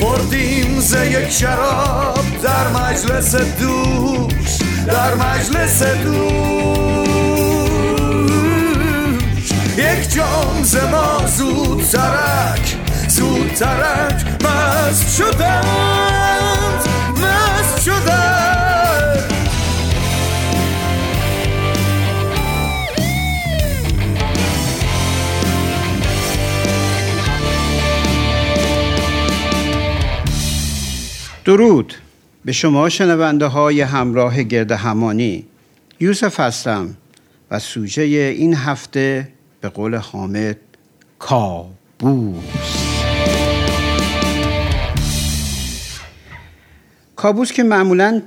خوردیم ز یک شراب در مجلس دوش در مجلس دوش. یک جام ز ما زود ترک زود ترک مست شدند مست شدند. درود به شما شنونده های همراه گرد همانی. یوسف هستم و سوژه این هفته به قول حامد کابوس. کابوس که معمولا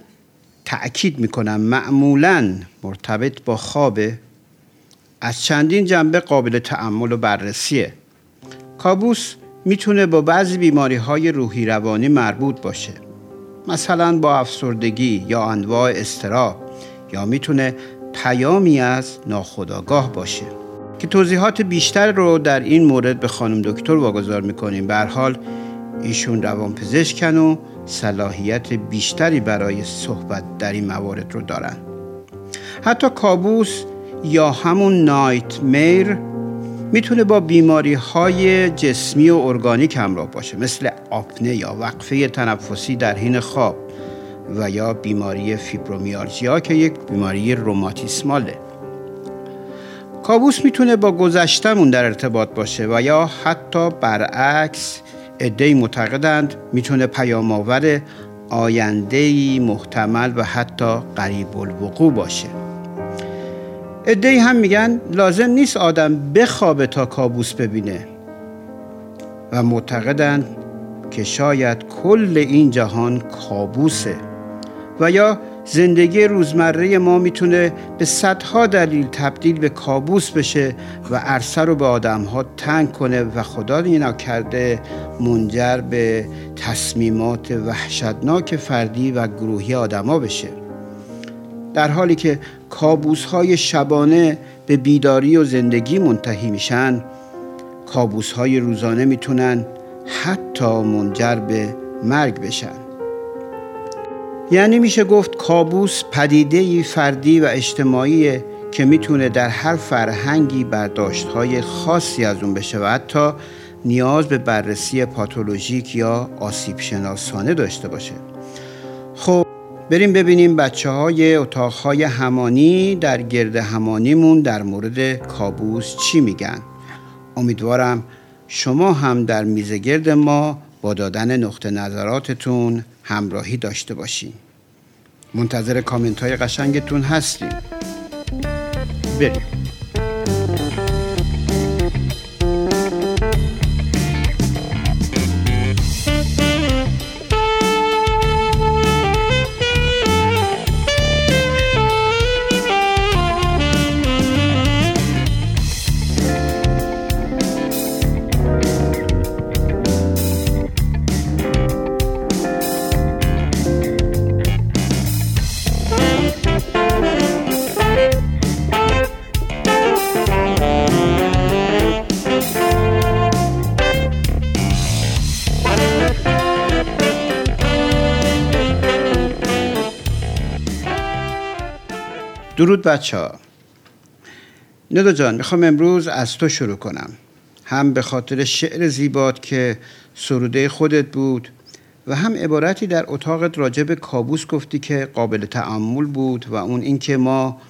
تأکید می‌کنم معمولا مرتبط با خوابه از چندین جنبه قابل تعمل و بررسیه. کابوس می‌تونه با بعضی بیماری های روحی روانی مربوط باشه. مثلا با افسردگی یا انواع استراب یا می‌تونه پیامی از ناخودآگاه باشه. که توضیحات بیشتر رو در این مورد به خانم دکتر واگذار می‌کنیم. به حال ایشون روانپزشکن و صلاحیت بیشتری برای صحبت در این موارد رو دارن. حتی کابوس یا همون نایت میر می‌تونه با بیماری های جسمی و ارگانیک همراه باشه مثل آپنه یا وقفه تنفسی در حین خواب و یا بیماری فیبرومیالژیا که یک بیماری روماتیسماله. کابوس می‌تونه با گذشتمون در ارتباط باشه و یا حتی برعکس ادهی معتقدند می‌تونه پیام آور آینده محتمل و حتی قریب الوقوع باشه. ادهی هم میگن لازم نیست آدم بخوابه تا کابوس ببینه. و معتقدند که شاید کل این جهان کابوسه. و یا زندگی روزمره ما می‌تونه به صدها دلیل تبدیل به کابوس بشه و عرصه رو به آدم ها تنگ کنه و خدا اینا کرده منجر به تصمیمات وحشتناک فردی و گروهی آدما بشه. در حالی که کابوس های شبانه به بیداری و زندگی منتهی میشن کابوس های روزانه می‌تونن حتی منجر به مرگ بشن. یعنی میشه گفت کابوس پدیده فردی و اجتماعی که می‌تونه در هر فرهنگی برداشت های خاصی از اون بشه و حتی نیاز به بررسی پاتولوژیک یا آسیب شناسانه داشته باشه. خب بریم ببینیم بچه های اتاق های همانی در گرد همانیمون در مورد کابوس چی میگن. امیدوارم شما هم در میزگرد ما با دادن نقطه نظراتتون همراهی داشته باشین. منتظر کامنت های قشنگتون هستیم. بریم. درود بچه ها ندو جان می‌خوام امروز از تو شروع کنم. هم به خاطر شعر زیبات که سروده خودت بود و هم عبارتی در اتاقت راجب کابوس گفتی که قابل تعمل بود و اون اینکه ما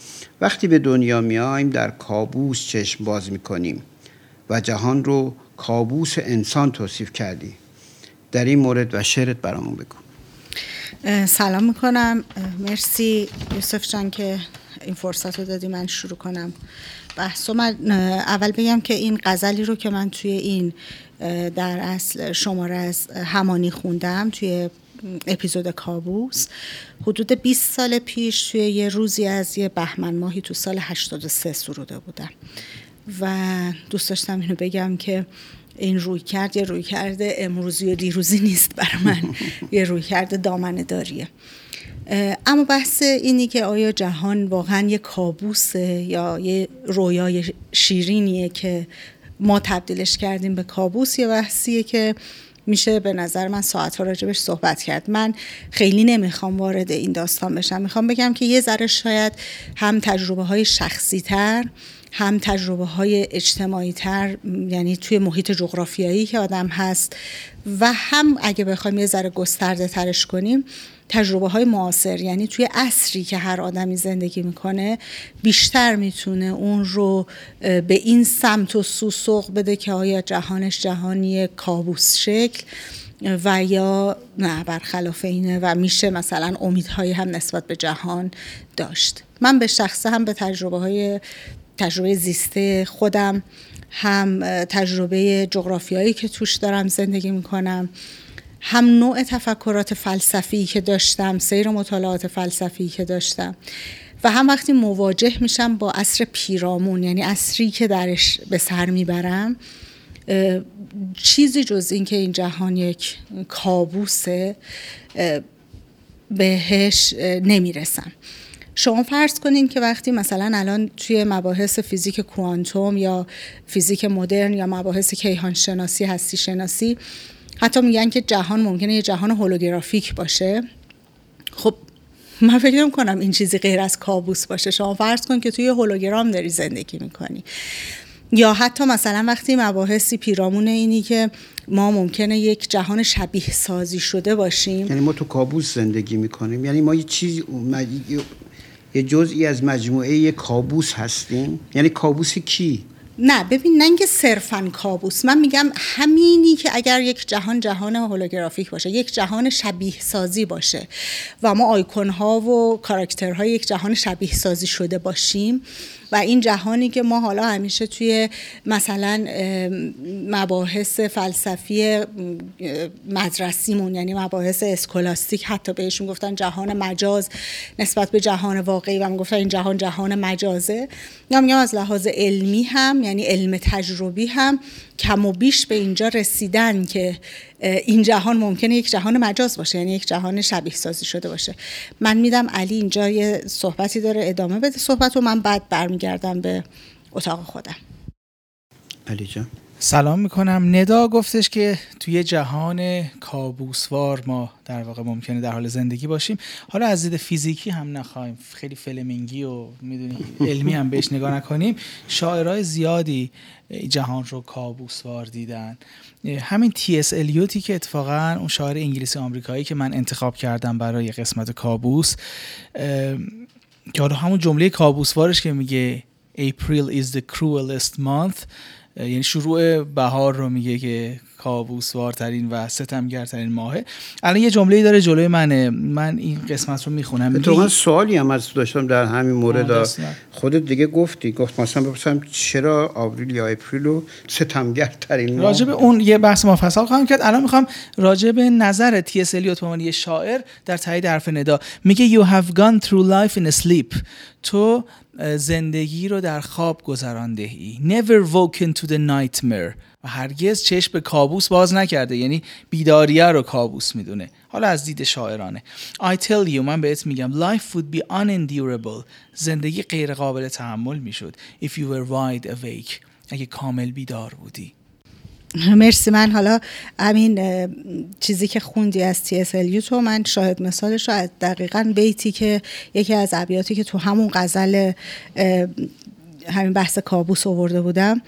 وقتی به دنیا میایم در کابوس چشم باز می‌کنیم و جهان رو کابوس انسان توصیف کردی. در این مورد و شعرت برامون بگو. سلام می‌کنم. مرسی یوسف جان که این فرصت رو دادی من شروع کنم. بحث من اول بگم که این غزلی رو که من توی این در اصل شماره از همانی خوندم توی اپیزود کابوس حدود 20 سال پیش توی یه روزی از یه بهمن ماهی تو سال 83 سروده بودم. و دوست داشتم اینو بگم که این روی کرد یه روی کرده امروزی و دیروزی نیست برای من. یه روی کرده دامنه داریه. اما بحث اینی که آیا جهان واقعا یه کابوسه یا یه رویای شیرینیه که ما تبدیلش کردیم به کابوس یه بحثیه که میشه به نظر من ساعت ها راجبش صحبت کرد. من خیلی نمی‌خوام وارد این داستان بشم. می‌خوام بگم که یه ذره شاید هم تجربه های شخصی تر هم تجربه های اجتماعی تر یعنی توی محیط جغرافیایی که آدم هست و هم اگه بخوایم یه ذره گسترده ترش کنیم تجربه های معاصر یعنی توی عصری که هر آدمی زندگی می‌کنه بیشتر می‌تونه اون رو به این سمت و سو سوق بده که آیا جهانش جهانی کابوس شکل و یا نه برخلاف اینه و میشه مثلا امیدهایی هم نسبت به جهان داشت. من به شخصه هم به تجربه های تجربه زیسته خودم هم تجربه جغرافیایی که توش دارم زندگی می‌کنم هم نوع تفکرات فلسفی که داشتم سیر مطالعات فلسفی که داشتم. و هم وقتی مواجه میشم با عصر پیرامون یعنی عصری که درش به سر می‌برم چیزی جز این که این جهان یک کابوسه بهش نمی‌رسم. شما فرض کنین که وقتی مثلا الان توی مباحث فیزیک کوانتوم یا فیزیک مدرن یا مباحث کیهان شناسی هستی شناسی حتی میگن که جهان ممکنه یه جهان هولوگرافیک باشه. خب من فکر کنم این چیزی غیر از کابوس باشه. شما فرض کن که توی هولوگرام داری زندگی می‌کنی. یا حتی مثلا وقتی مباحثی پیرامون اینی که ما ممکنه یک جهان شبیه سازی شده باشیم. یعنی ما تو کابوس زندگی می‌کنیم. یعنی ما یه چیز یه جزئی از مجموعه کابوس هستیم. یعنی کابوس کی؟ نه ببین نه اینکه صرفا کابوس. من میگم همینی که اگر یک جهان جهان هولوگرافیک باشه یک جهان شبیه سازی باشه و ما آیکون ها و کاراکترهای یک جهان شبیه سازی شده باشیم و این جهانی که ما حالا همیشه توی مثلا مباحث فلسفی مدرسیمون یعنی مباحث اسکولاستیک حتی بهشون گفتن جهان مجاز نسبت به جهان واقعی و گفتن این جهان جهان مجازه. یا میگم از لحاظ علمی هم یعنی علم تجربی هم کم و بیش به اینجا رسیدن که این جهان ممکنه یک جهان مجاز باشه یعنی یک جهان شبیه سازی شده باشه. من میدم علی اینجا یه صحبتی داره ادامه بده صحبت و من بعد برمیگردم به اتاق خودم. علی جان. سلام می‌کنم. ندا گفتش که توی جهان کابوسوار ما در واقع ممکنه در حال زندگی باشیم. حالا از دید فیزیکی هم نخواهیم خیلی فلمینگی و می‌دونی علمی هم بهش نگاه نکنیم. شاعرای زیادی جهان رو کابوسوار دیدن. همین تی اس الیوتی که اتفاقا اون شاعر انگلیسی آمریکایی که من انتخاب کردم برای قسمت کابوس که حالا همون جمله کابوسوارش که میگه April is the cruelest month یعنی شروع بهار رو میگه که کابوسوارترین و ستمگرترین ماهه. الان یه جمله داره جلوی منه. من این قسمت رو می‌خونم. تو سوالی هم از داشتم در همین مورد. خودت دیگه گفتی. گفت مثلا بپرسم چرا آوریل یا اپریل رو ستمگرترین ماه؟ راجب اون یه بحث مفصل خواهم کرد. الان می‌خوام راجب نظر تی اس الیوت یه شاعر در تایید حرف ندا. میگه you have gone through life in a sleep. تو زندگی رو در خواب گذرانده ای. Never woken to the nightmare. و هرگز چشم به کابوس باز نکرده. یعنی بیداریه رو کابوس می‌دونه. حالا از دید شاعرانه. I tell you من بهت میگم life would be unendurable. زندگی غیر قابل تحمل می‌شد. If you were wide awake. اگه کامل بیدار بودی. مرسی. من حالا همین چیزی که خوندی از اس تو من شاهد مثالش رو دقیقا بیتی که یکی از ابیاتی که تو همون غزل همین بحث کابوس آورده بودم.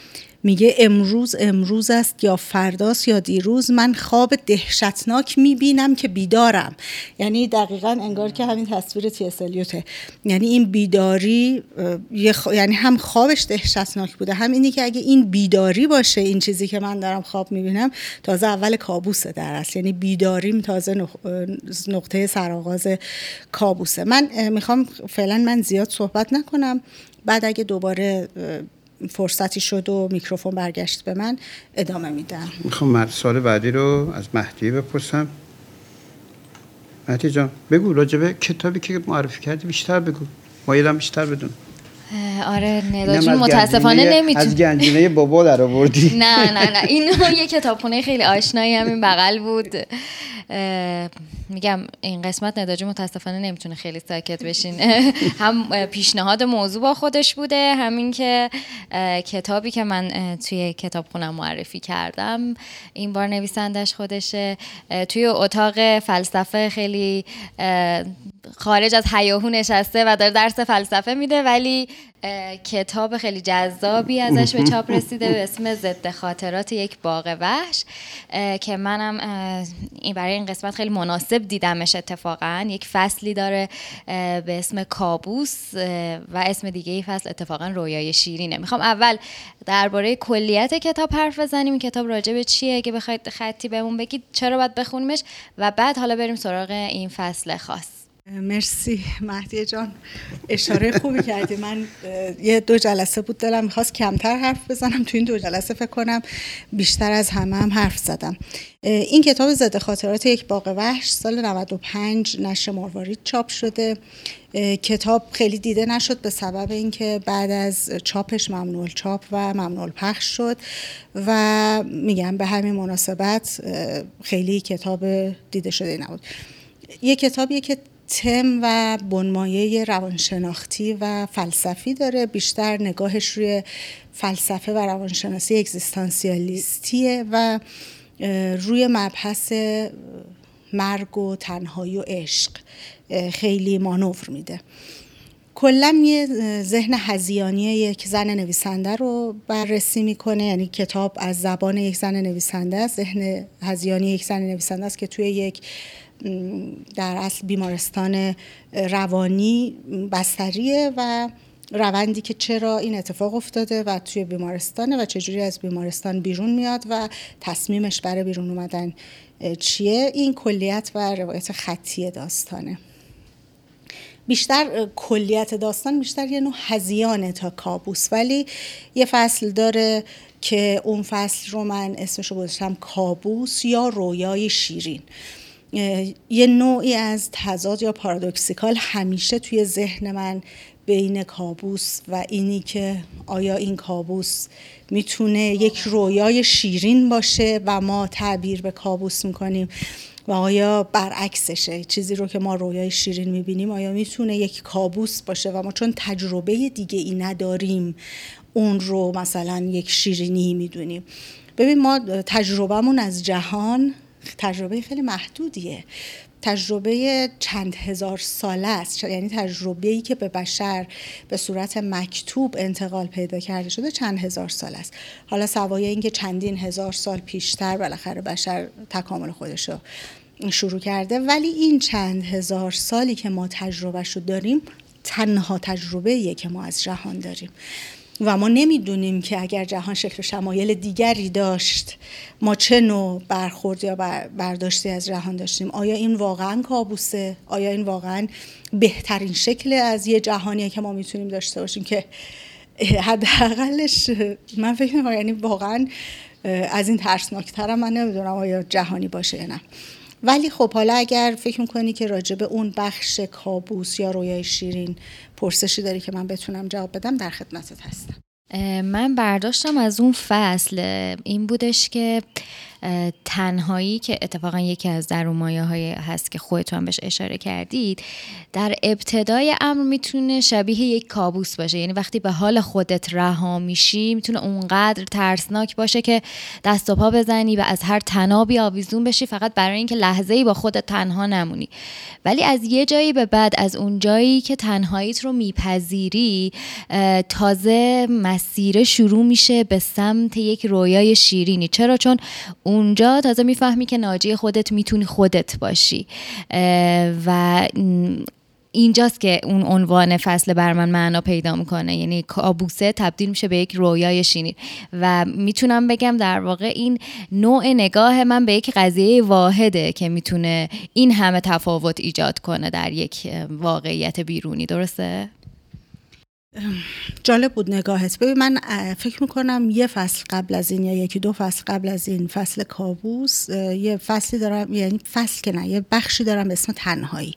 میگه امروز امروز است یا فرداست یا دیروز من خواب دهشتناک می‌بینم که بیدارم. یعنی دقیقا انگار که همین تصویر تیسلیوته یعنی این بیداری یعنی هم خوابش دهشتناک بوده هم اینی که اگه این بیداری باشه این چیزی که من دارم خواب می‌بینم تازه اول کابوسه در است یعنی بیداریم تازه نقطه سرآغاز کابوسه. من می‌خوام فعلا من زیاد صحبت نکنم. بعد اگه دوباره فرصتی شد و میکروفون برگشت به من ادامه میدم. می‌خوام سال بعدی رو از مهدی بپرسم. مهدی جان بگو راجبه کتابی که معرفی کردی بیشتر بگو. ما یادم بیشتر بدون. آره ندا متاسفانه نمیتون از گنجینه بابا در آوردی. نه نه نه. این یه کتابخونه خیلی آشنایی همین بغل بود. میگم این قسمت نداجی متاسفانه نمی‌تونه خیلی ساکت بشین. هم پیشنهاد موضوع با خودش بوده همین که کتابی که من توی کتاب خونم معرفی کردم. این بار نویسندش خودشه. توی اتاق فلسفه خیلی خارج از حیاهو نشسته و داره درس فلسفه میده ولی کتاب خیلی جذابی ازش به چاپ رسیده به اسم ضد خاطرات یک باغ وحش که منم این برای این قسمت خیلی مناسب دیدمش اتفاقا. یک فصلی داره به اسم کابوس و اسم دیگه ای فصل اتفاقا رویای شیرینه. می‌خوام اول درباره کلیت کتاب حرف بزنیم کتاب راجع به چیه اگه بخواید خطی بهمون بگید چرا باید بخونیمش و بعد حالا بریم سراغ این فصل خاص. مرسی مهدی جان. اشاره خوبی کردی. من یه دو جلسه بود دلم می‌خواست کمتر حرف بزنم. تو این دو جلسه فکر کنم بیشتر از همه هم حرف زدم. این کتاب زده خاطرات یک باغ وحش سال 95 نشر مروارید چاپ شده. کتاب خیلی دیده نشد به سبب اینکه بعد از چاپش ممنوع چاپ و ممنوع پخش شد و میگم به همین مناسبت خیلی کتاب دیده شده نبود. یه کتابیه که تم و بنمایه روانشناختی و فلسفی داره. بیشتر نگاهش روی فلسفه و روانشناسی اگزیستانسیالیستیه و روی مبحث مرگ و تنهایی و عشق خیلی مانور میده. کلا یه ذهن هزیانی یک زن نویسنده رو بررسی می‌کنه. یعنی کتاب از زبان یک زن نویسنده است ذهن هزیانی یک زن نویسنده است که توی یک در اصل بیمارستان روانی بستریه و روندی که چرا این اتفاق افتاده و توی بیمارستانه و چجوری از بیمارستان بیرون میاد و تصمیمش برای بیرون اومدن چیه؟ این کلیت و روایت خطی داستانه. بیشتر کلیت داستان بیشتر یه نوع هزیانه تا کابوس. ولی یه فصل داره که اون فصل رو من اسمشو گذاشتم کابوس یا رویای شیرین. یه نوعی از تضاد یا پارادوکسیکال همیشه توی ذهن من بین کابوس و اینی که آیا این کابوس می‌تونه یک رویای شیرین باشه و ما تعبیر به کابوس می‌کنیم و آیا برعکسشه چیزی رو که ما رویای شیرین می‌بینیم آیا می‌تونه یک کابوس باشه و ما چون تجربه دیگه ای نداریم اون رو مثلا یک شیرینی می‌دونیم. ببین ما تجربهمون از جهان تجربه خیلی محدودیه. تجربه چند هزار ساله است. یعنی تجربه ای که به بشر به صورت مکتوب انتقال پیدا کرده شده چند هزار سال است. حالا سوای اینکه چندین هزار سال پیشتر بالاخره بشر تکامل خودش رو شروع کرده ولی این چند هزار سالی که ما تجربهش رو داریم تنها تجربه که ما از جهان داریم. و ما نمی‌دونیم که اگر جهان شکل شمایل دیگری داشت ما چه نوع برخورد یا برداشتی از جهان داشتیم؟ آیا این واقعا کابوسه؟ آیا این واقعا بهترین شکل از یه جهانیه که ما می‌تونیم داشته باشیم که حداقلش من فکر می‌کنم یعنی واقعا از این ترسناکترم من نمی‌دونم آیا جهانی باشه یا نه. ولی خب حالا اگر فکر می‌کنی که راجع به اون بخش کابوس یا رویای شیرین پرسشی داری که من بتونم جواب بدم در خدمتت هستم. من برداشتم از اون فصل. این بودش که تنهایی که اتفاقا یکی از درون های هست که خودتون بهش اشاره کردید در ابتدای امر می‌تونه شبیه یک کابوس باشه. یعنی وقتی به حال خودت رها میشی می‌تونه اونقدر ترسناک باشه که دست و پا بزنی و از هر تنابی آویزون بشی فقط برای اینکه لحظه ای با خودت تنها نمونی. ولی از یه جایی به بعد از اون جایی که تنهاییت رو میپذیری تازه مسیر شروع میشه به سمت یک رویای شیرینی. چرا؟ چون اونجا تازه می‌فهمی که ناجی خودت می‌تونی خودت باشی. و اینجاست که اون عنوان فصل بر من معنا پیدا می‌کنه. یعنی کابوسه تبدیل میشه به یک رویای شینی و می‌تونم بگم در واقع این نوع نگاه من به یک قضیه واحده که می‌تونه این همه تفاوت ایجاد کنه در یک واقعیت بیرونی. درسته؟ جالب بود نگاهت. ببین من فکر می‌کنم یه فصل قبل از این یا یکی دو فصل قبل از این فصل کابوس یه فصلی دارم یعنی فصل که نه یه بخشی دارم اسم تنهایی.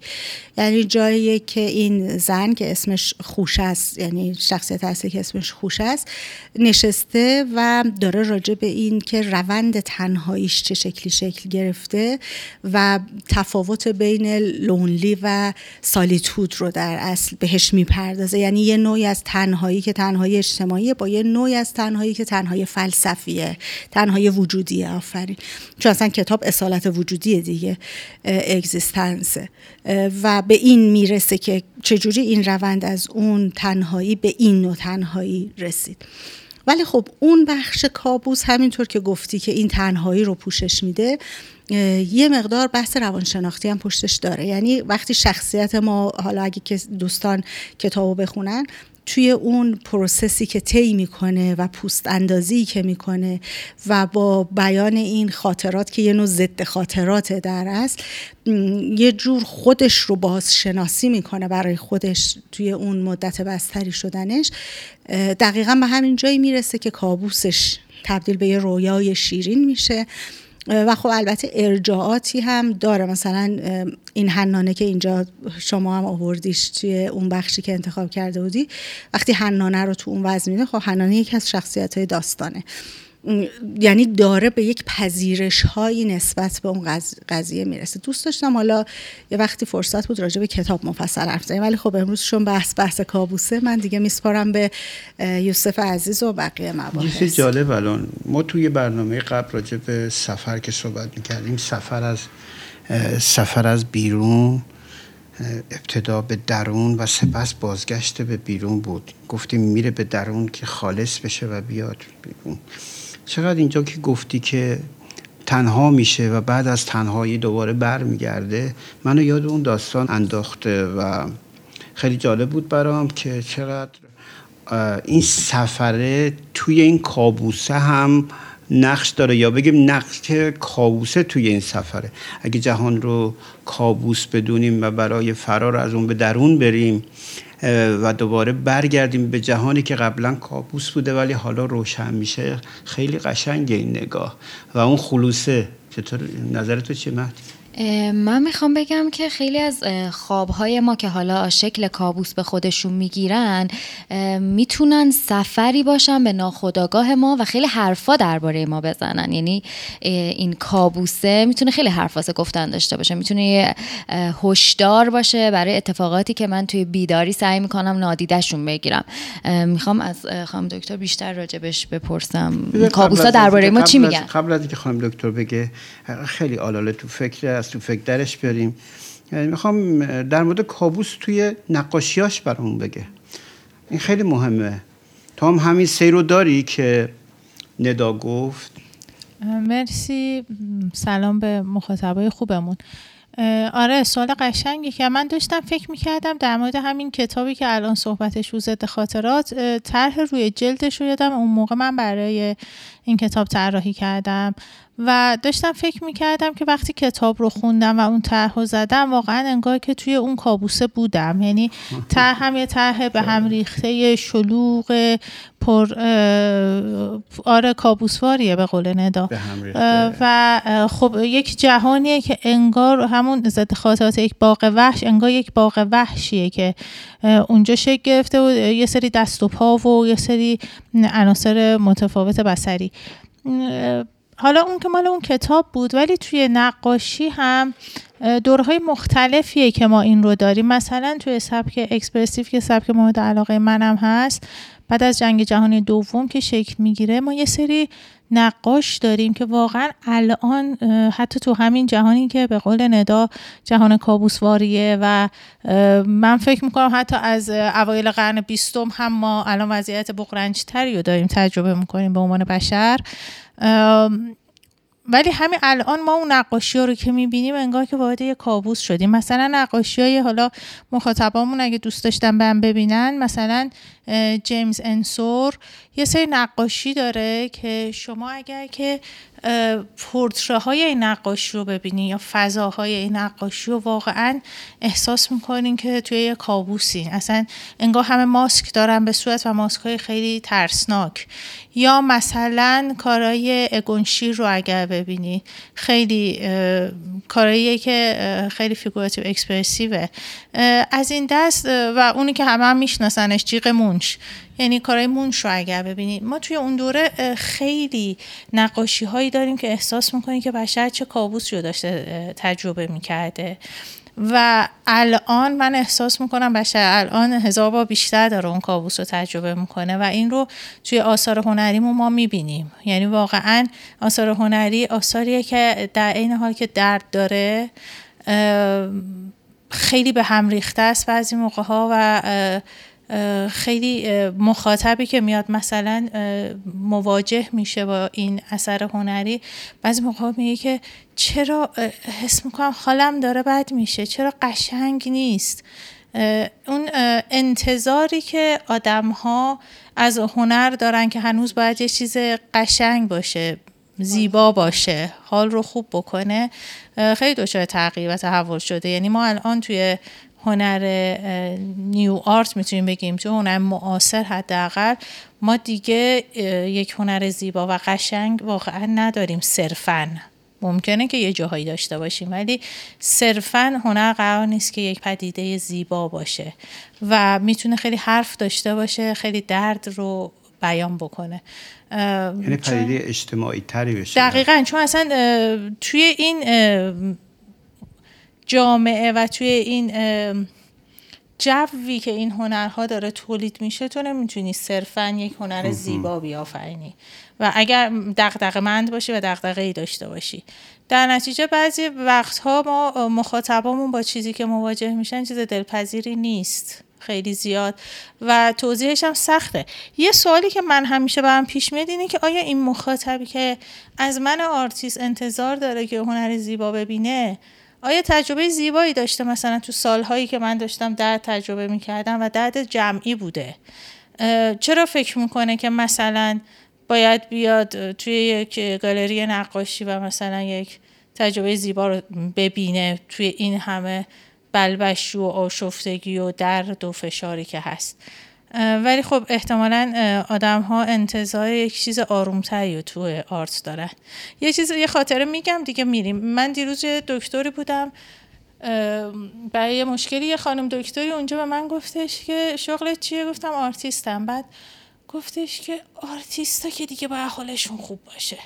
یعنی جایی که این زن که اسمش خوش است یعنی شخصیت اصلی که اسمش خوش است نشسته و داره راجع به این که روند تنهاییش چه شکلی شکل گرفته و تفاوت بین لونلی و سالیتود رو در اصل بهش می‌پردازه. یعنی یه نوعی از تنهایی که تنهایی اجتماعی با یه نوعی از تنهایی که تنهایی فلسفیه تنهایی وجودیه آفرین. چون اصلا کتاب اصالت وجودی دیگه اگزیستنسه. و به این می‌رسه که چجوری این روند از اون تنهایی به این نوع تنهایی رسید. ولی خب اون بخش کابوس همینطور که گفتی که این تنهایی رو پوشش میده یه مقدار بحث روانشناختی هم پشتش داره. یعنی وقتی شخصیت ما حالا اگه که دوستان کتابو بخونن توی اون پروسسی که طی می‌کنه و پوست اندازی که می‌کنه و با بیان این خاطرات که یه نوع ضد خاطرات در است یه جور خودش رو بازشناسی می‌کنه برای خودش توی اون مدت بستری شدنش. دقیقا به همین جایی می‌رسه که کابوسش تبدیل به یه رویای شیرین میشه. و خب البته ارجاعاتی هم داره. مثلا این حنانه که اینجا شما هم آوردیش توی اون بخشی که انتخاب کرده بودی وقتی حنانه رو تو اون وضع میده خب حنانه یکی از شخصیت های داستانه. یعنی داره به یک پذیرش هایی نسبت به اون قضیه می‌رسه. دوست داشتم حالا یه وقتی فرصت بود راجع به کتاب مفصل حرف زنیم ولی خب امروز چون بحث بحث کابوسه من دیگه میسپارم به یوسف عزیز و بقیه مباحث. یه جالب الان ما توی برنامه قبل راجع به سفر که صحبت می‌کردیم سفر از سفر از بیرون ابتدا به درون و سپس بازگشت به بیرون بود. گفتیم میره به درون که خالص بشه و بیاد بیرون. چقدر اینجا که گفتی که تنها میشه و بعد از تنهایی دوباره برمیگرده منو یاد اون داستان انداخته و خیلی جالب بود برام که چقدر این سفره توی این کابوسه هم نقش داره یا بگیم نقش کابوسه توی این سفره. اگه جهان رو کابوس بدونیم و برای فرار از اون به درون بریم و دوباره برگردیم به جهانی که قبلا کابوس بوده ولی حالا روشن میشه. خیلی قشنگه این نگاه. و اون خلوصه چطور؟ نظر تو چیه؟ مهدی؟ من می‌خوام بگم که خیلی از خوابهای ما که حالا شکل کابوس به خودشون می‌گیرن می‌تونن سفری باشن به ناخودآگاه ما و خیلی حرفا درباره ما بزنن. یعنی این کابوسه می‌تونه خیلی حرفاسه گفتن داشته باشه می‌تونه هشدار باشه برای اتفاقاتی که من توی بیداری سعی می‌کنم نادیدشون بگیرم. می‌خوام از خانم دکتر بیشتر راجبش بپرسم. کابوسا درباره ما چی میگن؟ قبل از اینکه خانم دکتر بگه خیلی آلاله تو فکر تو فکر درش بیاریم. یعنی می‌خوام در مورد کابوس توی نقاشیاش برامون بگه. این خیلی مهمه. تو هم همین سیر داری که ندا گفت؟ مرسی. سلام به مخاطبای خوبمون. آره سوال قشنگی که من داشتم فکر می‌کردم در مورد همین کتابی که الان صحبتش رو ضد خاطرات طرح روی جلدش رو یادم. اون موقع من برای این کتاب طراحی کردم. و داشتم فکر می‌کردم که وقتی کتاب رو خوندم و اون طرح زدم واقعا انگار که توی اون کابوسه بودم. یعنی طرح هم یه طرح به هم ریخته شلوغ پر آره کابوسواریه به قول ندا. و خب یک جهانیه که انگار همون ضد خاطرات یک باغ وحش انگار یک باغ وحشیه که اونجا شکل گرفته و یه سری دست و پا و یه سری عناصر متفاوت بسری حالا اون که مال اون کتاب بود ولی توی نقاشی هم دورهای مختلفیه که ما این رو داریم. مثلا توی سبک اکسپرسیو که سبک مورد علاقه منم هست بعد از جنگ جهانی دوم که شکل می‌گیره ما یه سری نقاش داریم که واقعا الان حتی تو همین جهانی که به قول ندا جهان کابوسواریه و من فکر می‌کنم حتی از اوایل قرن بیستم هم ما الان وضعیت بقرنجتری رو داریم تجربه می‌کنیم به عنوان بشر. ولی همین الان ما اون نقاشی ها رو که می‌بینیم انگار که وارد یه کابوس شدیم. مثلا نقاشی های حالا مخاطبامون اگه دوست داشتن بهم ببینن مثلا جیمز انسور یه سری نقاشی داره که شما اگر که پورتره های این نقاشی رو ببینی یا فضاهای این نقاشی رو واقعا احساس می‌کنین که توی یه کابوسی. اصلا انگار همه ماسک دارن به صورت و ماسک های خیلی ترسناک. یا مثلا کارهای اگون شیله رو اگر ببینی خیلی کارهاییه که خیلی فیگوراتیو اکسپرسیوه از این دست و اونی که همه هم میشناسنش جیغ مونش. یعنی کارهای مونش رو اگر ببینید. ما توی اون دوره خیلی نقاشی هایی داریم که احساس می‌کنیم که بشر چه کابوس رو داشته تجربه می‌کرده. و الان من احساس می‌کنم بشر الان هزار بار بیشتر داره اون کابوس رو تجربه می‌کنه و این رو توی آثار هنریمون ما می‌بینیم. یعنی واقعا آثار هنری آثاریه که در این حال که درد داره خیلی به هم ریخته است بعضی موقع ها و خیلی مخاطبی که میاد مثلا مواجه میشه با این اثر هنری بعضی موقع میگه که چرا حس می‌کنم حالم داره بد میشه چرا قشنگ نیست؟ اون انتظاری که آدم ها از هنر دارن که هنوز باید یه چیز قشنگ باشه زیبا باشه حال رو خوب بکنه خیلی دچار تغییر و تحول شده. یعنی ما الان توی هنر نیو آرت می‌تونیم بگیم تو هنر معاصر حداقل. ما دیگه یک هنر زیبا و قشنگ واقعا نداریم. صرفا. ممکنه که یه جاهایی داشته باشیم ولی صرفا هنر قرار نیست که یک پدیده زیبا باشه و می‌تونه خیلی حرف داشته باشه خیلی درد رو بیان بکنه. یعنی پدیده اجتماعی تری بشه. دقیقا. چون اصلا توی این جامعه و توی این جوی که این هنرها داره تولید میشه تو نمی‌تونی صرفا یک هنر زیبا بیافرینی و اگر دغدغه مند باشی و دغدغه ای داشته باشی. در نتیجه بعضی وقتها ما مخاطبامون با چیزی که مواجه میشن چیز دلپذیری نیست. خیلی زیاد. و توضیحش هم سخته. یه سوالی که من همیشه برام پیش میاد اینه که آیا این مخاطبی که از من آرتیست انتظار داره که هنر زیبا ببینه آیا تجربه زیبایی داشته مثلا تو سالهایی که من داشتم درد تجربه می‌کردم و درد جمعی بوده؟ چرا فکر می‌کنه که مثلا باید بیاد توی یک گالری نقاشی و مثلا یک تجربه زیبا رو ببینه توی این همه بلبشی و آشفتگی و درد و فشاری که هست؟ ولی خب احتمالا آدم ها انتظار یک چیز آرومتری تو آرت دارن یه چیز یه خاطره میگم دیگه میریم. من دیروز دکتری بودم برای یه مشکلی یه خانم دکتری اونجا به من گفتش که شغلت چیه؟ گفتم آرتیستم. بعد گفتش که آرتیستا که دیگه باید حالشون خوب باشه.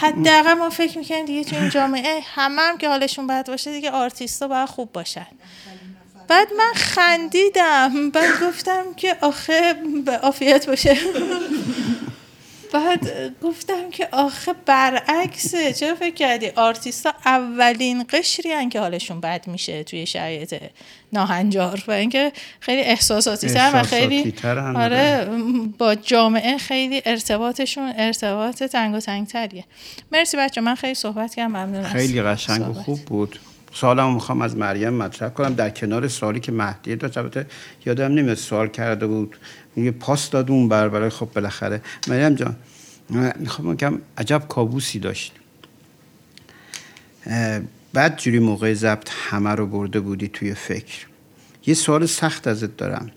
حداقل ما فکر می‌کنیم دیگه تو این جامعه همه هم که حالشون بد باشه دیگه آرتیستا باید خوب باشن. بعد من خندیدم. بعد گفتم که آخه به عافیت باشه. بعد گفتم که آخه برعکسه. چرا فکر کردی؟ آرتیستا اولین قشری که حالشون بد میشه توی شرایط ناهنجار. و اینکه خیلی احساساتی تر و خیلی آره با جامعه خیلی ارتباطشون ارتباط تنگ و تنگ تریه مرسی بچه من خیلی صحبت کردم. ممنون خیلی قشنگ و خوب بود. سوالم می‌خوام از مریم مطرح کنم. در کنار سوالی که مهدی داشت البته یادم نمیاد سوال کرده بود. یه پاس داد اون بر برای خب بالاخره. مریم جان می‌خوام بگم عجب کابوسی داشت. بعد جوری موقع ضبط همه رو برده بودی توی فکر. یه سوال سخت ازت دارم.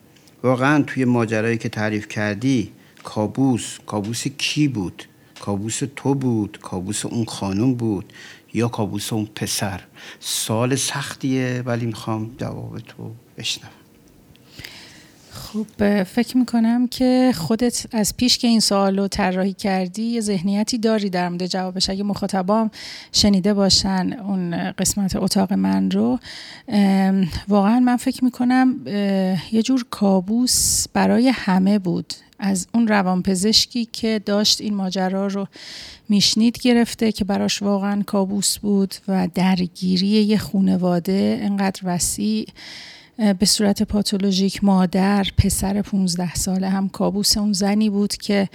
واقعا توی ماجرایی که تعریف کردی کابوس کابوس کی بود؟ کابوس تو بود؟ کابوس اون خانم بود؟ یا کابوس اون پسر. سال سختیه ولی می‌خوام جواب تو بشنوم. خب فکر می‌کنم که خودت از پیش که این سوال رو طراحی کردی یه ذهنیتی داری در مورد جوابش. اگه مخاطبام شنیده باشن اون قسمت اتاق من رو. واقعا من فکر می‌کنم یه جور کابوس برای همه بود. از اون روانپزشکی که داشت این ماجرا رو میشنید گرفته که براش واقعا کابوس بود و درگیری یه خونواده انقدر وسیع به صورت پاتولوژیک مادر پسر 15 ساله هم کابوس اون زنی بود که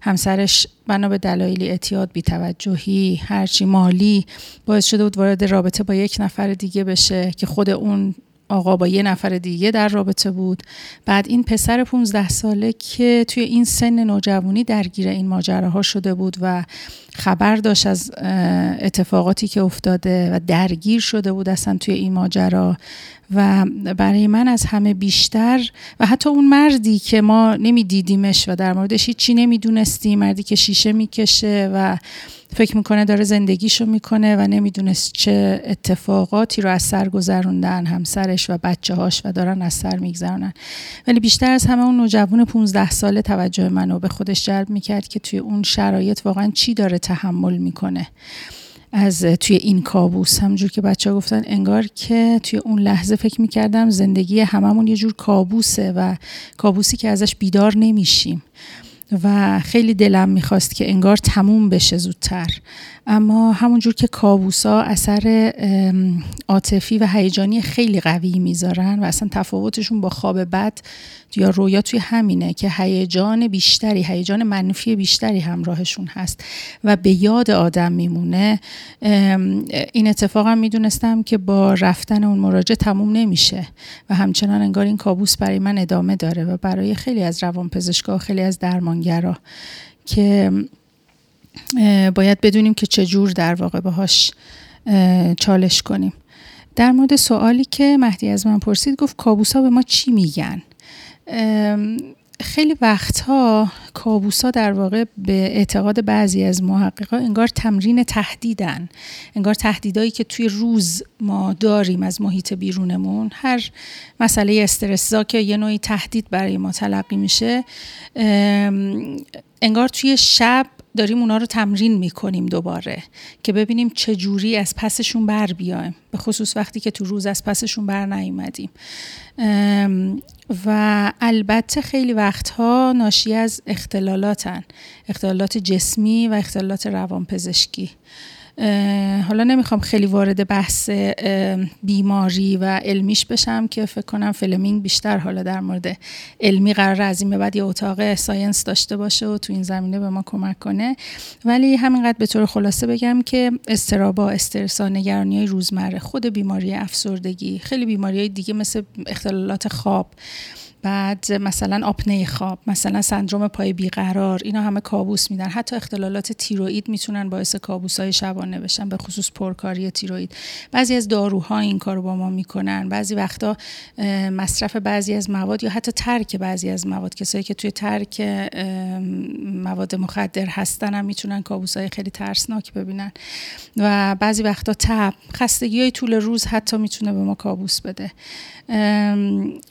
همسرش بنا به دلایلی اعتیاد بیتوجهی هرچی مالی باعث شده بود وارد رابطه با یک نفر دیگه بشه که خود اون آقا با یه نفر دیگه در رابطه بود. بعد این پسر 15 ساله که توی این سن نوجوانی درگیر این ماجراها شده بود و خبر داشت از اتفاقاتی که افتاده و درگیر شده بود اصلا توی این ماجرا و برای من از همه بیشتر و حتی اون مردی که ما نمیدیدیمش و در موردش هیچی نمی‌دونستیم مردی که شیشه می‌کشه و فکر می‌کنه داره زندگیشو می‌کنه و نمی‌دونست چه اتفاقاتی رو از سر گذروندن همسرش و بچه هاش و دارن از سر میگذرونن. ولی بیشتر از همه اون نوجوان 15 ساله توجه منو به خودش جلب می‌کرد که توی اون شرایط واقعا چی داره تحمل می‌کنه. از توی این کابوس همجور که بچه ها گفتن انگار که توی اون لحظه فکر می‌کردم زندگی هممون یه جور کابوسه و کابوسی که ازش بیدار نمیشیم. و خیلی دلم می‌خواست که انگار تموم بشه زودتر. اما همونجور که کابوسا اثر عاطفی و هیجانی خیلی قوی می‌ذارن و اصلا تفاوتشون با خواب بد یا رویا توی همینه که هیجان بیشتری هیجان منفی بیشتری همراهشون هست و به یاد آدم میمونه. این اتفاقا می‌دونستم که با رفتن اون مراجعه تموم نمیشه و همچنان انگار این کابوس برای من ادامه داره و برای خیلی از روانپزشکا خیلی از درمانگرا که باید بدونیم که چجور در واقع باهاش چالش کنیم. در مورد سوالی که مهدی از من پرسید گفت کابوس ها به ما چی میگن؟ خیلی وقتها کابوسا در واقع به اعتقاد بعضی از محققا انگار تمرین تهدیدن. انگار تهدیدایی که توی روز ما داریم از محیط بیرونمون. هر مسئله استرسا که یه نوعی تهدید برای ما تلقی میشه. انگار توی شب داریم اونا رو تمرین می‌کنیم دوباره که ببینیم چه جوری از پسشون بر بیایم به خصوص وقتی که تو روز از پسشون بر نیومدیم. و البته خیلی وقتها ناشی از اختلالاتن اختلالات جسمی و اختلالات روانپزشکی. حالا نمی‌خوام خیلی وارد بحث بیماری و علمیش بشم که فکر کنم فلمینگ بیشتر حالا در مورد علمی قرار از این به بعد یه اتاق science داشته باشه و تو این زمینه به ما کمک کنه. ولی همینقدر به طور خلاصه بگم که استرابا استرسا نگرانی روزمره خود بیماری افسردگی خیلی بیماری های دیگه مثل اختلالات خواب بعد مثلا آپنه خواب مثلا سندروم پای بیقرار اینا همه کابوس میدن. حتی اختلالات تیروئید می‌تونن باعث کابوس های شبانه بشن به خصوص پرکاری تیروئید. بعضی از داروها این کارو با ما می‌کنن. بعضی وقتا مصرف بعضی از مواد یا حتی ترک بعضی از مواد. کسایی که توی ترک مواد مخدر هستن هم می‌تونن کابوس های خیلی ترسناک ببینن. و بعضی وقتا تب خستگی های طول روز حتی می‌تونه به ما کابوس بده.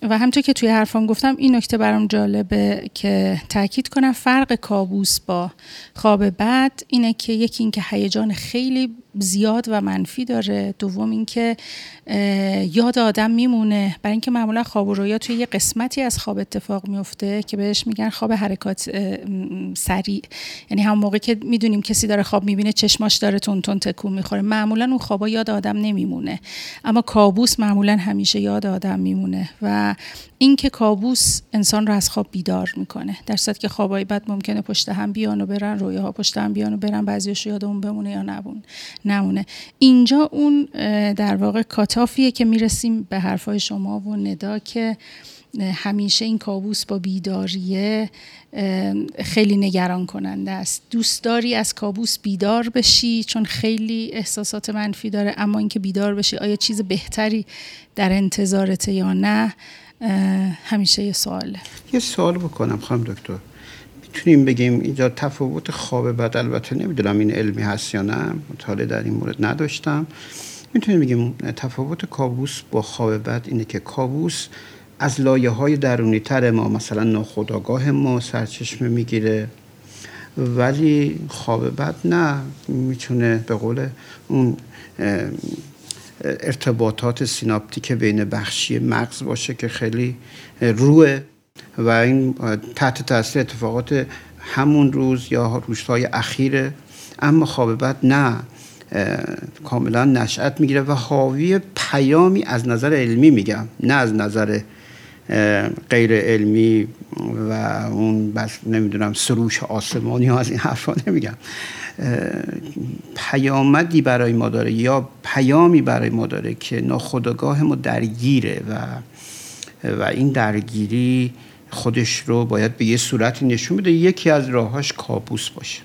و همطور که توی حرفام گفتم این نکته برام جالبه که تاکید کنم فرق کابوس با خواب بد اینه که یکی اینکه هیجان خیلی زیاد و منفی داره دوم اینکه یاد آدم میمونه. برای اینکه معمولا خواب و رویا توی یه قسمتی از خواب اتفاق میفته که بهش میگن خواب حرکات سریع. یعنی هم موقع که می‌دونیم کسی داره خواب می‌بینه چشماش داره تون تون تکون می‌خوره. معمولا اون خوابا یاد آدم نمیمونه. اما کابوس معمولا همیشه یاد آدم میمونه. و اینکه کابوس انسان رو از خواب بیدار می‌کنه. در صورتی که خوابای بد ممکنه پشت هم بیان و برن رویاها پشت هم بیان و برن بعضیش یادمون بمونه یا نبون نمونه. اینجا اون در واقع کاتافیه که می‌رسیم به حرفای شما و ندا که همیشه این کابوس با بیداریه خیلی نگران کننده است. دوست داری از کابوس بیدار بشی چون خیلی احساسات منفی داره اما اینکه بیدار بشی آیا چیز بهتری در انتظارته یا نه؟ همیشه یه سواله یه سوال بکنم خانم دکتر. می‌تونیم بگیم اینجا تفاوت خواب بد؟ البته نمی‌دونم این علمی هست یا نه مطالعه در این مورد نداشتم. می‌تونیم بگیم تفاوت کابوس با خواب بد اینه که کابوس از لایه های درونی تر ما مثلا ناخداگاه ما سرچشمه می‌گیره. ولی خواب بد نه می‌تونه به قول اون ارتباطات سیناپتیک بین بخشی مغز باشه که خیلی روه و این تحت تاثیر اتفاقات همون روز یا روزهای اخیره. اما خواب بد نه کاملا نشأت می‌گیره و حاوی پیامی از نظر علمی میگم نه از نظر غیر علمی و اون بس نمی‌دونم سروش آسمانی ها از این حرفا نمیگم. پیامدی برای ما داره یا پیامی برای ما داره که ناخداگاه ما درگیره و و این درگیری خودش رو باید به یه صورتی نشون بده یکی از راهاش کابوس باشه.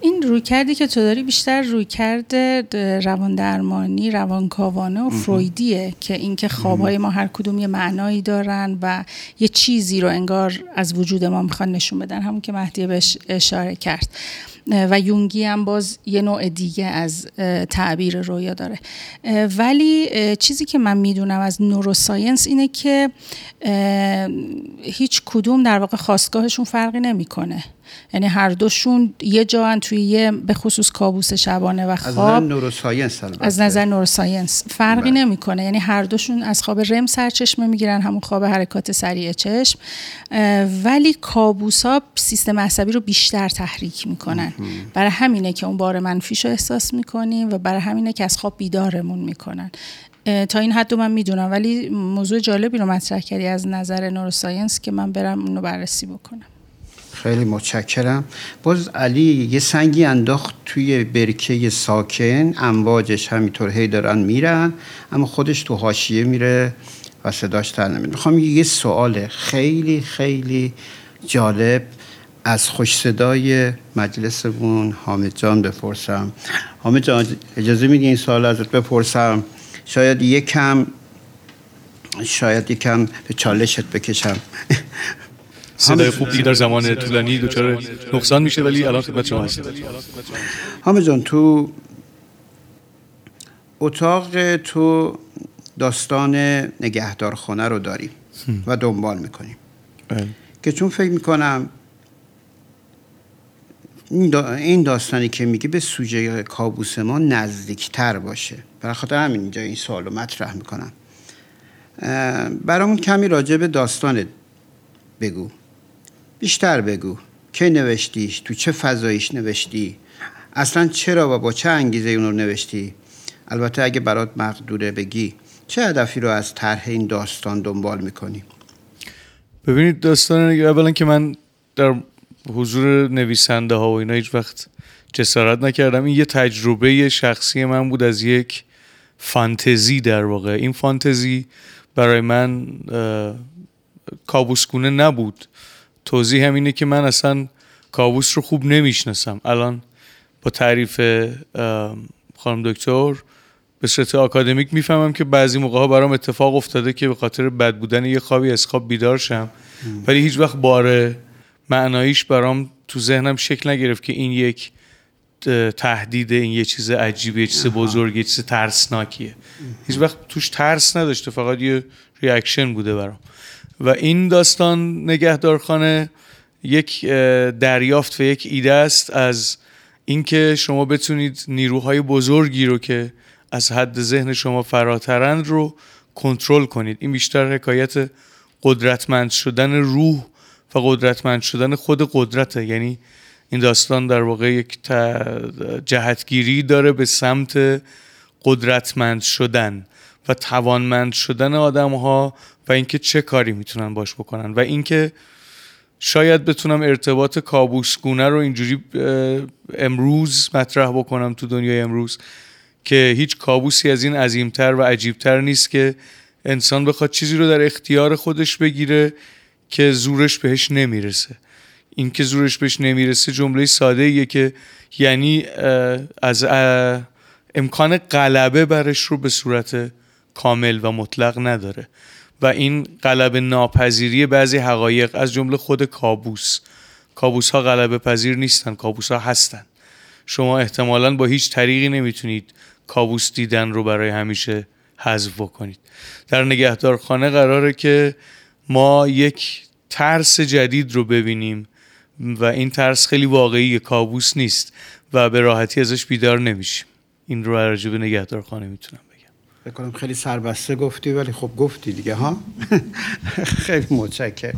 این روی کردی که تو داری بیشتر روی کرده روان درمانی روانکاوانه و فرویدیه که اینکه خوابهای ما هر کدوم یه معنایی دارن و یه چیزی رو انگار از وجود ما می‌خوان نشون بدن. همون که مهدیه بهش اشاره کرد. و یونگی هم باز یه نوع دیگه از تعبیر رویا داره. ولی چیزی که من می‌دونم از نوروساینس اینه که هیچ کدوم در واقع خواستگاهشون فرقی نمی‌کنه. یعنی هر دوشون یه جا توی یه به خصوص کابوس شبانه و خواب از نظر نوروساینس از نظر نوروساینس. فرقی بله. نمی‌کنه. یعنی هر دوشون از خواب رم سرچشمه می‌گیرن همون خواب حرکات سریع چشم. ولی کابوس ها سیستم عصبی رو بیشتر تحریک می‌کنن. برای همینه که اون بار منفیش رو احساس می‌کنیم و برای همینه که از خواب بیدارمون می‌کنن. تا این حد من می‌دونم. ولی موضوع جالبی رو مطرح کردی از نظر نوروساینس که من برم اونو بررسی بکنم. خیلی متشکرم. باز علی یه سنگی انداخت توی برکه ساکن امواجش همینطور هی دارن میرن اما خودش تو حاشیه میره و صداش تر نمیده می‌خوام یه سوال خیلی خیلی جالب از خوش صدای مجلسمون حامد جان بپرسم. حامد جان اجازه میدی این سوال ازت بپرسم؟ شاید یکم شاید یکم به چالشت بکشم. صدای خوب در زمان طولانی دچار نقصان میشه ولی الان خدمت شما هستم. حامد جان تو اتاق تو داستان نگهدارخانه رو داریم و دنبال می‌کنیم. بله. که چون فکر می‌کنم این داستانی که میگه به سوژه کابوس ما نزدیکتر باشه. برای خاطر همین اینجا این سوال رو مطرح می‌کنم. برامون کمی راجع به داستان بگو. بیشتر بگو. که نوشتیش تو چه فضاییش نوشتی؟ اصلا چرا و با چه انگیزه اون رو نوشتی؟ البته اگه برات مقدوره بگی چه هدفی رو از طرح این داستان دنبال می‌کنی؟ ببینید داستان اولا که من در حضور نویسنده ها و اینا هیچ وقت جسارت نکردم. این یه تجربه شخصی من بود از یک فانتزی در واقع. این فانتزی برای من کابوسگونه نبود. توضیح هم اینه که من اصلا کابوس رو خوب نمی‌شناسم. الان با تعریف خانم دکتر به صورت آکادمیک می‌فهمم که بعضی موقع ها برام اتفاق افتاده که به خاطر بد بودن یه خوابی از خواب بیدار شم. ولی هیچ وقت بار معناییش برام تو ذهنم شکل نگرفت که این یک تهدید این یه چیز عجیبه یه چیز بزرگ یه چیز ترسناکیه. هیچ وقت توش ترس نداشته فقط یه ریاکشن بوده برام. و این داستان نگهدارخانه یک دریافت و یک ایده است از اینکه شما بتونید نیروهای بزرگی رو که از حد ذهن شما فراترند رو کنترل کنید. این بیشتر حکایت قدرتمند شدن روح و قدرتمند شدن خود قدرته. یعنی این داستان در واقع یک جهتگیری داره به سمت قدرتمند شدن و توانمند شدن آدم ها و اینکه چه کاری می‌تونن باش بکنن و اینکه شاید بتونم ارتباط کابوسگونه رو اینجوری امروز مطرح بکنم تو دنیای امروز که هیچ کابوسی از این عظیمتر و عجیبتر نیست که انسان بخواد چیزی رو در اختیار خودش بگیره که زورش بهش نمی‌رسه. این که زورش بهش نمی‌رسه جمله ساده ایه که یعنی از امکان غلبه برش رو به صورت کامل و مطلق نداره. و این غلب ناپذیری بعضی حقایق از جمله خود کابوس. کابوس ها غلبه پذیر نیستن کابوس ها هستن. شما احتمالا با هیچ طریقی نمی‌تونید کابوس دیدن رو برای همیشه حذف بکنید. در نگهدارخانه قراره که ما یک ترس جدید رو ببینیم و این ترس خیلی واقعی کابوس نیست و به راحتی ازش بیدار نمیشیم. این رو راجع به نگهدارخانه می‌تونم بکنم خیلی سربسته گفتی ولی خب گفتی دیگه ها؟ خیلی متشکر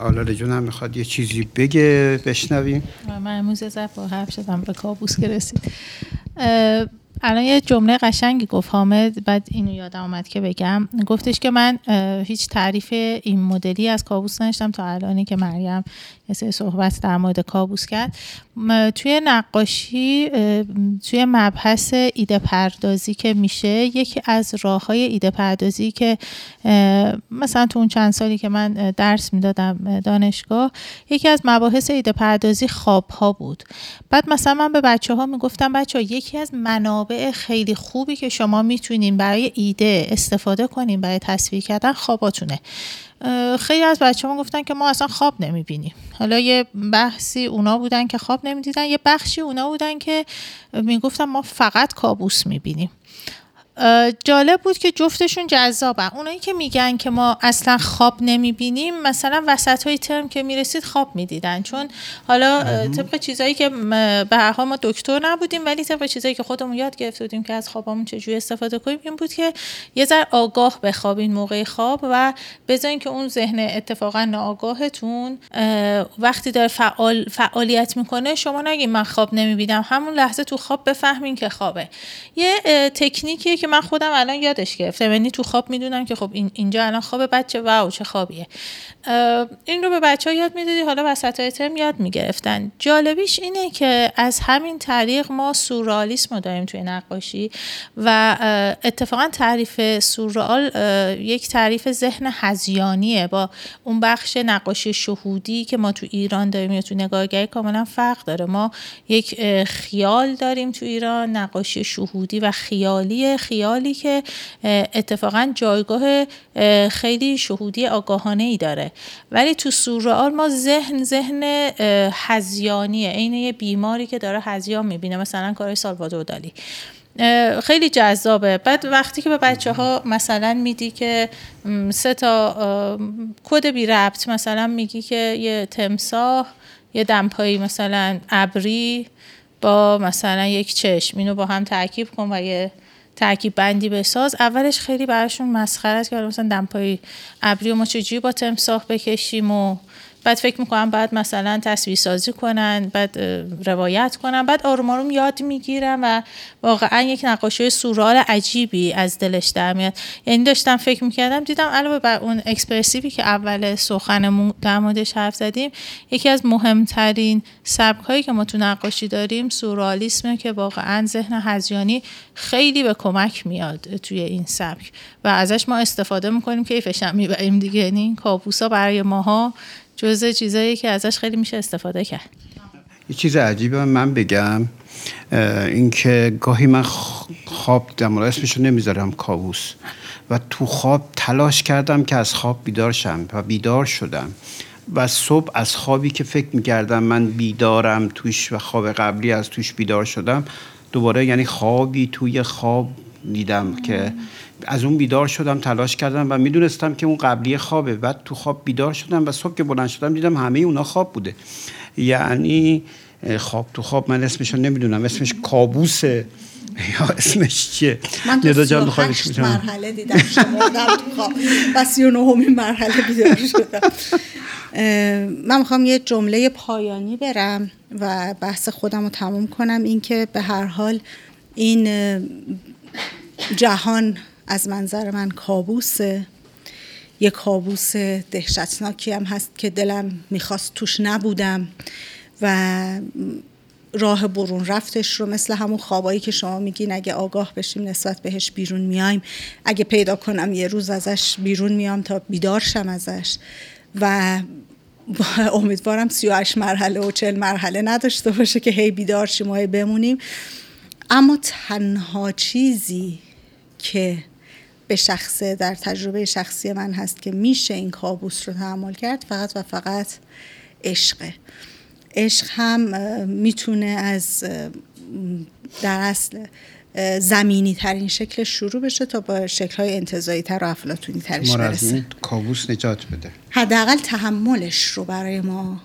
آلار جون هم می‌خواد یه چیزی بگه بشنویم. من امروز با حرف شدم به کابوس که رسید. الان یه جمله قشنگی گفت حامد بعد اینو یادم آمد که بگم. گفتش که من هیچ تعریف این مدلی از کابوس نشتم تا الانی که مریم سری صحبت در مورد کابوس کرد. توی نقاشی توی مبحث ایده پردازی که میشه یکی از راه های ایده پردازی که مثلا تو اون چند سالی که من درس می‌دادم دانشگاه یکی از مباحث ایده پردازی خواب ها بود. بعد مثلا من به بچه ها می‌گفتم بچه ها یکی از منابع خیلی خوبی که شما می‌تونین برای ایده استفاده کنین برای تصویر کردن خواباتونه. خیلی از بچه ما گفتن که ما اصلا خواب نمی‌بینیم. حالا یه بحثی اونا بودن که خواب نمی‌دیدن یه بخشی اونا بودن که می‌گفتن ما فقط کابوس می‌بینیم. جالب بود که جفتشون جذابن. اونایی که میگن که ما اصلا خواب نمی‌بینیم مثلا وسط های ترم که می‌رسید خواب می‌دیدن. چون حالا طبق چیزایی که به هر ما دکتر نبودیم ولی طبق چیزایی که خودمون یاد گرفته بودیم که از خوابمون چجوری استفاده کنیم این بود که یه ذره آگاه بخوابین موقع خواب و بذارین که اون ذهن اتفاقا ناآگاهتون وقتی داره فعال فعالیت می‌کنه شما نگین من خواب نمی‌بینم همون لحظه تو خواب بفهمین که خوابه. یه تکنیکیه که که من خودم الان یادش گرفتم. یعنی تو خواب می‌دونم که خب این اینجا الان خواب بچه. واو چه خوابیه. این رو به بچه ها یاد می‌دادی حالا وسط های ترم یاد می‌گرفتن. جالبیش اینه که از همین طریق ما سورالیسم رو داریم توی نقاشی و اتفاقا تعریف سورال یک تعریف ذهن هزیانیه. با اون بخش نقاشی شهودی که ما تو ایران داریم یا تو نگاهگری کاملا فرق داره. ما یک خیال داریم تو ایران نقاشی شهودی و خیالی خیالی که اتفاقا جایگاه خیلی شهودی آگاهانه ای داره. ولی تو سورئال ما ذهن ذهن هزیانیه. عین یه بیماری که داره هزیان می‌بینه مثلا کار سالوادور دالی. خیلی جذابه. بعد وقتی که به بچه ها مثلا میدی که سه تا کد بی ربط مثلا میگی که یه تمساه یه دمپایی مثلا ابری با مثلا یک چشم اینو با هم ترکیب کن و یه ترکیب بندی بساز اولش خیلی براشون مسخره است که مثلا دمپای ابری و ما چجوری با تمساح بکشیم و بعد فکر می‌کنم بعد مثلا تصویر سازی کنن بعد روایت کنن بعد آروم آروم یاد می‌گیرن و واقعا یک نقاشی سورال عجیبی از دلش در میاد. یعنی داشتم فکر می‌کردم دیدم علاوه بر اون اکسپرسیوی که اول سخنمون در موردش حرف زدیم یکی از مهمترین سبک هایی که ما تو نقاشی داریم سورالیسمه که واقعا ذهن هزیانی خیلی به کمک میاد توی این سبک. و ازش ما استفاده می‌کنیم کیفش هم می‌بریم دیگه. یعنی این کابوسا برای ماها جزء چیزایی که ازش خیلی میشه استفاده کرد. یه چیز عجیبه من بگم اینکه گاهی من خواب دم اسمشو نمی‌ذارم کابوس و تو خواب تلاش کردم که از خواب بیدار شم و بیدار شدم و صبح از خوابی که فکر می‌کردم من بیدارم توش و خواب قبلی از توش بیدار شدم دوباره یعنی خوابی توی خواب دیدم که از اون بیدار شدم تلاش کردم و می‌دونستم که اون قبلی خوابه. بعد تو خواب بیدار شدم و صبح که بلند شدم دیدم همه اونا خواب بوده. یعنی خواب تو خواب من اسمش رو نمی‌دونم. اسمش کابوسه یا اسمش چیه؟ من تو جان مرحله دیدم. شما تو خواب. و سی مرحله بیدار شدم. من می‌خوام یه جمله پایانی برم و بحث خودم رو تموم کنم. اینکه به هر حال این جهان از منظر من کابوسه یه کابوس دهشتناکی هم هست که دلم می‌خواست توش نبودم و راه برون رفتش رو مثل همون خوابایی که شما میگین اگه آگاه بشیم نسبت بهش بیرون میایم اگه پیدا کنم یه روز ازش بیرون میام تا بیدار شم ازش. و امیدوارم 38 مرحله و 40 مرحله نداشته باشه که هی بیدار شیم و هی بمونیم. اما تنها چیزی که به شخصه در تجربه شخصی من هست که میشه این کابوس رو تحمل کرد فقط و فقط عشقه عشق هم می‌تونه از در اصل زمینی ترین شکل شروع بشه تا با شکل های انتظایی تر و افلاتونی ترش برسه. کابوس نجات بده. حداقل تحملش رو برای ما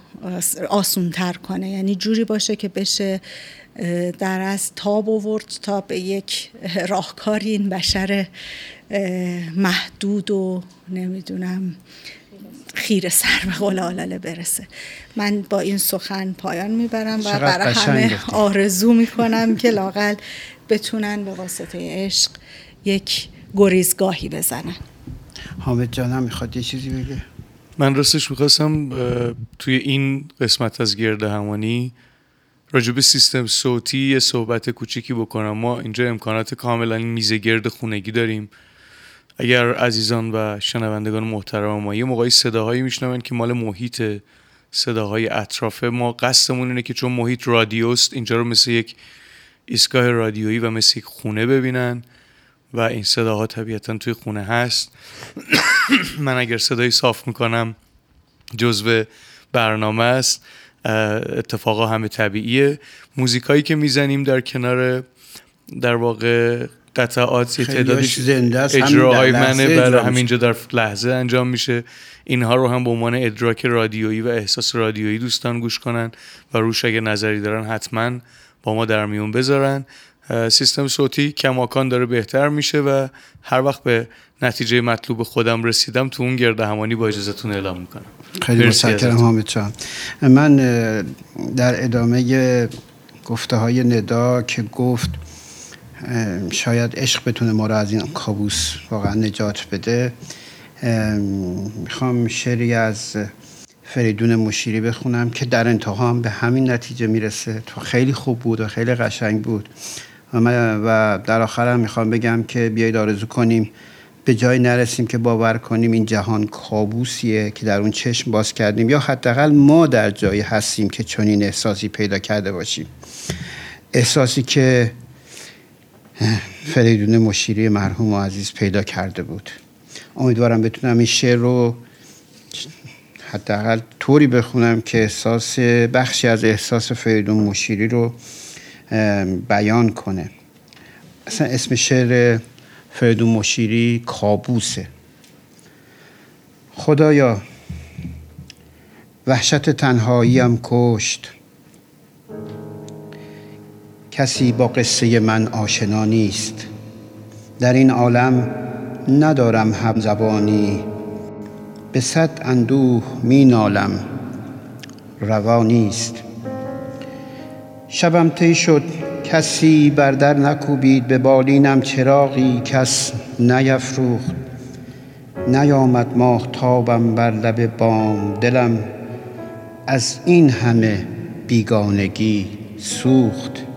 آسون تر کنه. یعنی جوری باشه که بشه در از تاب آورد تا به یک راهکاری این بشر محدود و نمی‌دونم خیر سر به قول آلاله برسه. من با این سخن پایان می‌برم و برای همه آرزو می‌کنم که لاقل بتونن به واسطه عشق یک گریزگاهی بزنن. حامد جانم می‌خواد یه چیزی بگه؟ من راستش می‌خواستم توی این قسمت از گرد همانی راجب سیستم صوتی یه صحبت کوچیکی بکنم. ما اینجا امکانات کاملا میزه گرد خونگی داریم. اگر عزیزان و شنوندگان محترم ما یه موقعی صداهایی میشنون که مال محیط صداهای اطرافه ما قصدمون اینه که چون محیط رادیوست اینجا رو مثل یک ایستگاه رادیویی و مثل یک خونه ببینن و این صداها طبیعتا توی خونه هست. من اگر صدایی صاف می‌کنم جزو برنامه است. اتفاقا همه طبیعیه. موزیکایی که می‌زنیم در کنار در واقع قطعات یه تعدادش اجراهای منه برای همینجا در لحظه انجام میشه. اینها رو هم به عنوان ادراک رادیویی و احساس رادیویی دوستان گوش کنن و روش اگه نظری دارن حتما با ما در میون بذارن. سیستم صوتی کماکان داره بهتر میشه و هر وقت به نتیجه مطلوب خودم رسیدم تو اون گرد همانی با اجازتون اعلام می‌کنم. خیلی متشکرم حامد جان. من در ادامه گفته های ندا که گفت شاید عشق بتونه ما رو از این کابوس واقعا نجات بده. می‌خوام شعری از فریدون مشیری بخونم که در انتها هم به همین نتیجه می‌رسه. تو خیلی خوب بود و خیلی قشنگ بود. و در آخر هم می‌خوام بگم که بیایید آرزو کنیم به جای نرسیم که باور کنیم این جهان کابوسیه که در اون چشم باز کردیم یا حداقل ما در جایی هستیم که چنین احساسی پیدا کرده باشیم. احساسی که فریدون مشیری مرحوم و عزیز پیدا کرده بود. امیدوارم بتونم این شعر رو حداقل طوری بخونم که احساس بخشی از احساس فریدون مشیری رو بیان کنه. اصلا اسم شعر فریدون مشیری کابوسه. خدایا وحشت تنهاییم کشت. کسی با قصه من آشنا نیست. در این عالم ندارم همزبانی. به صد اندوه می نالم روا نیست. شبم طی شد. کسی بر در نکوبید به بالینم. چراغی کس نیفروخت. نیامد ماه تابم بر لب بام. دلم از این همه بیگانگی سوخت.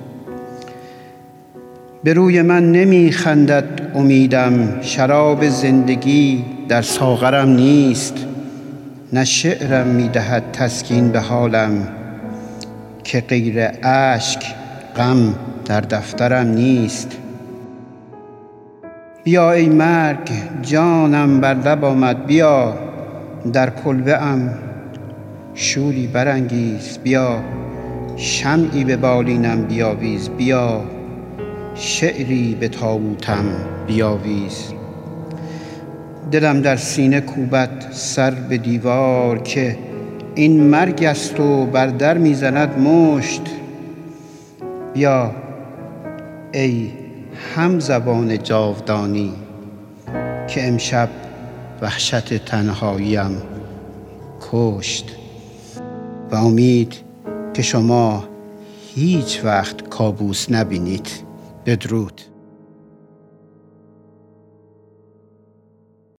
به روی من نمی خندد امیدم شراب زندگی در ساغرم نیست. نه شعرم می دهد تسکین به حالم که غیر اشک غم در دفترم نیست. بیا ای مرگ جانم بر لب آمد بیا. در کلبه ام شوری برانگیز بیا. شمعی به بالینم بیاویز بیا. شعری به تابوتم بیاویز. دلم در سینه کوبت سر به دیوار که این مرگ است و بر در می‌زند مشت. بیا ای هم زبان جاودانی که امشب وحشت تنهاییم کشت. و امید که شما هیچ وقت کابوس نبینید. بدرود.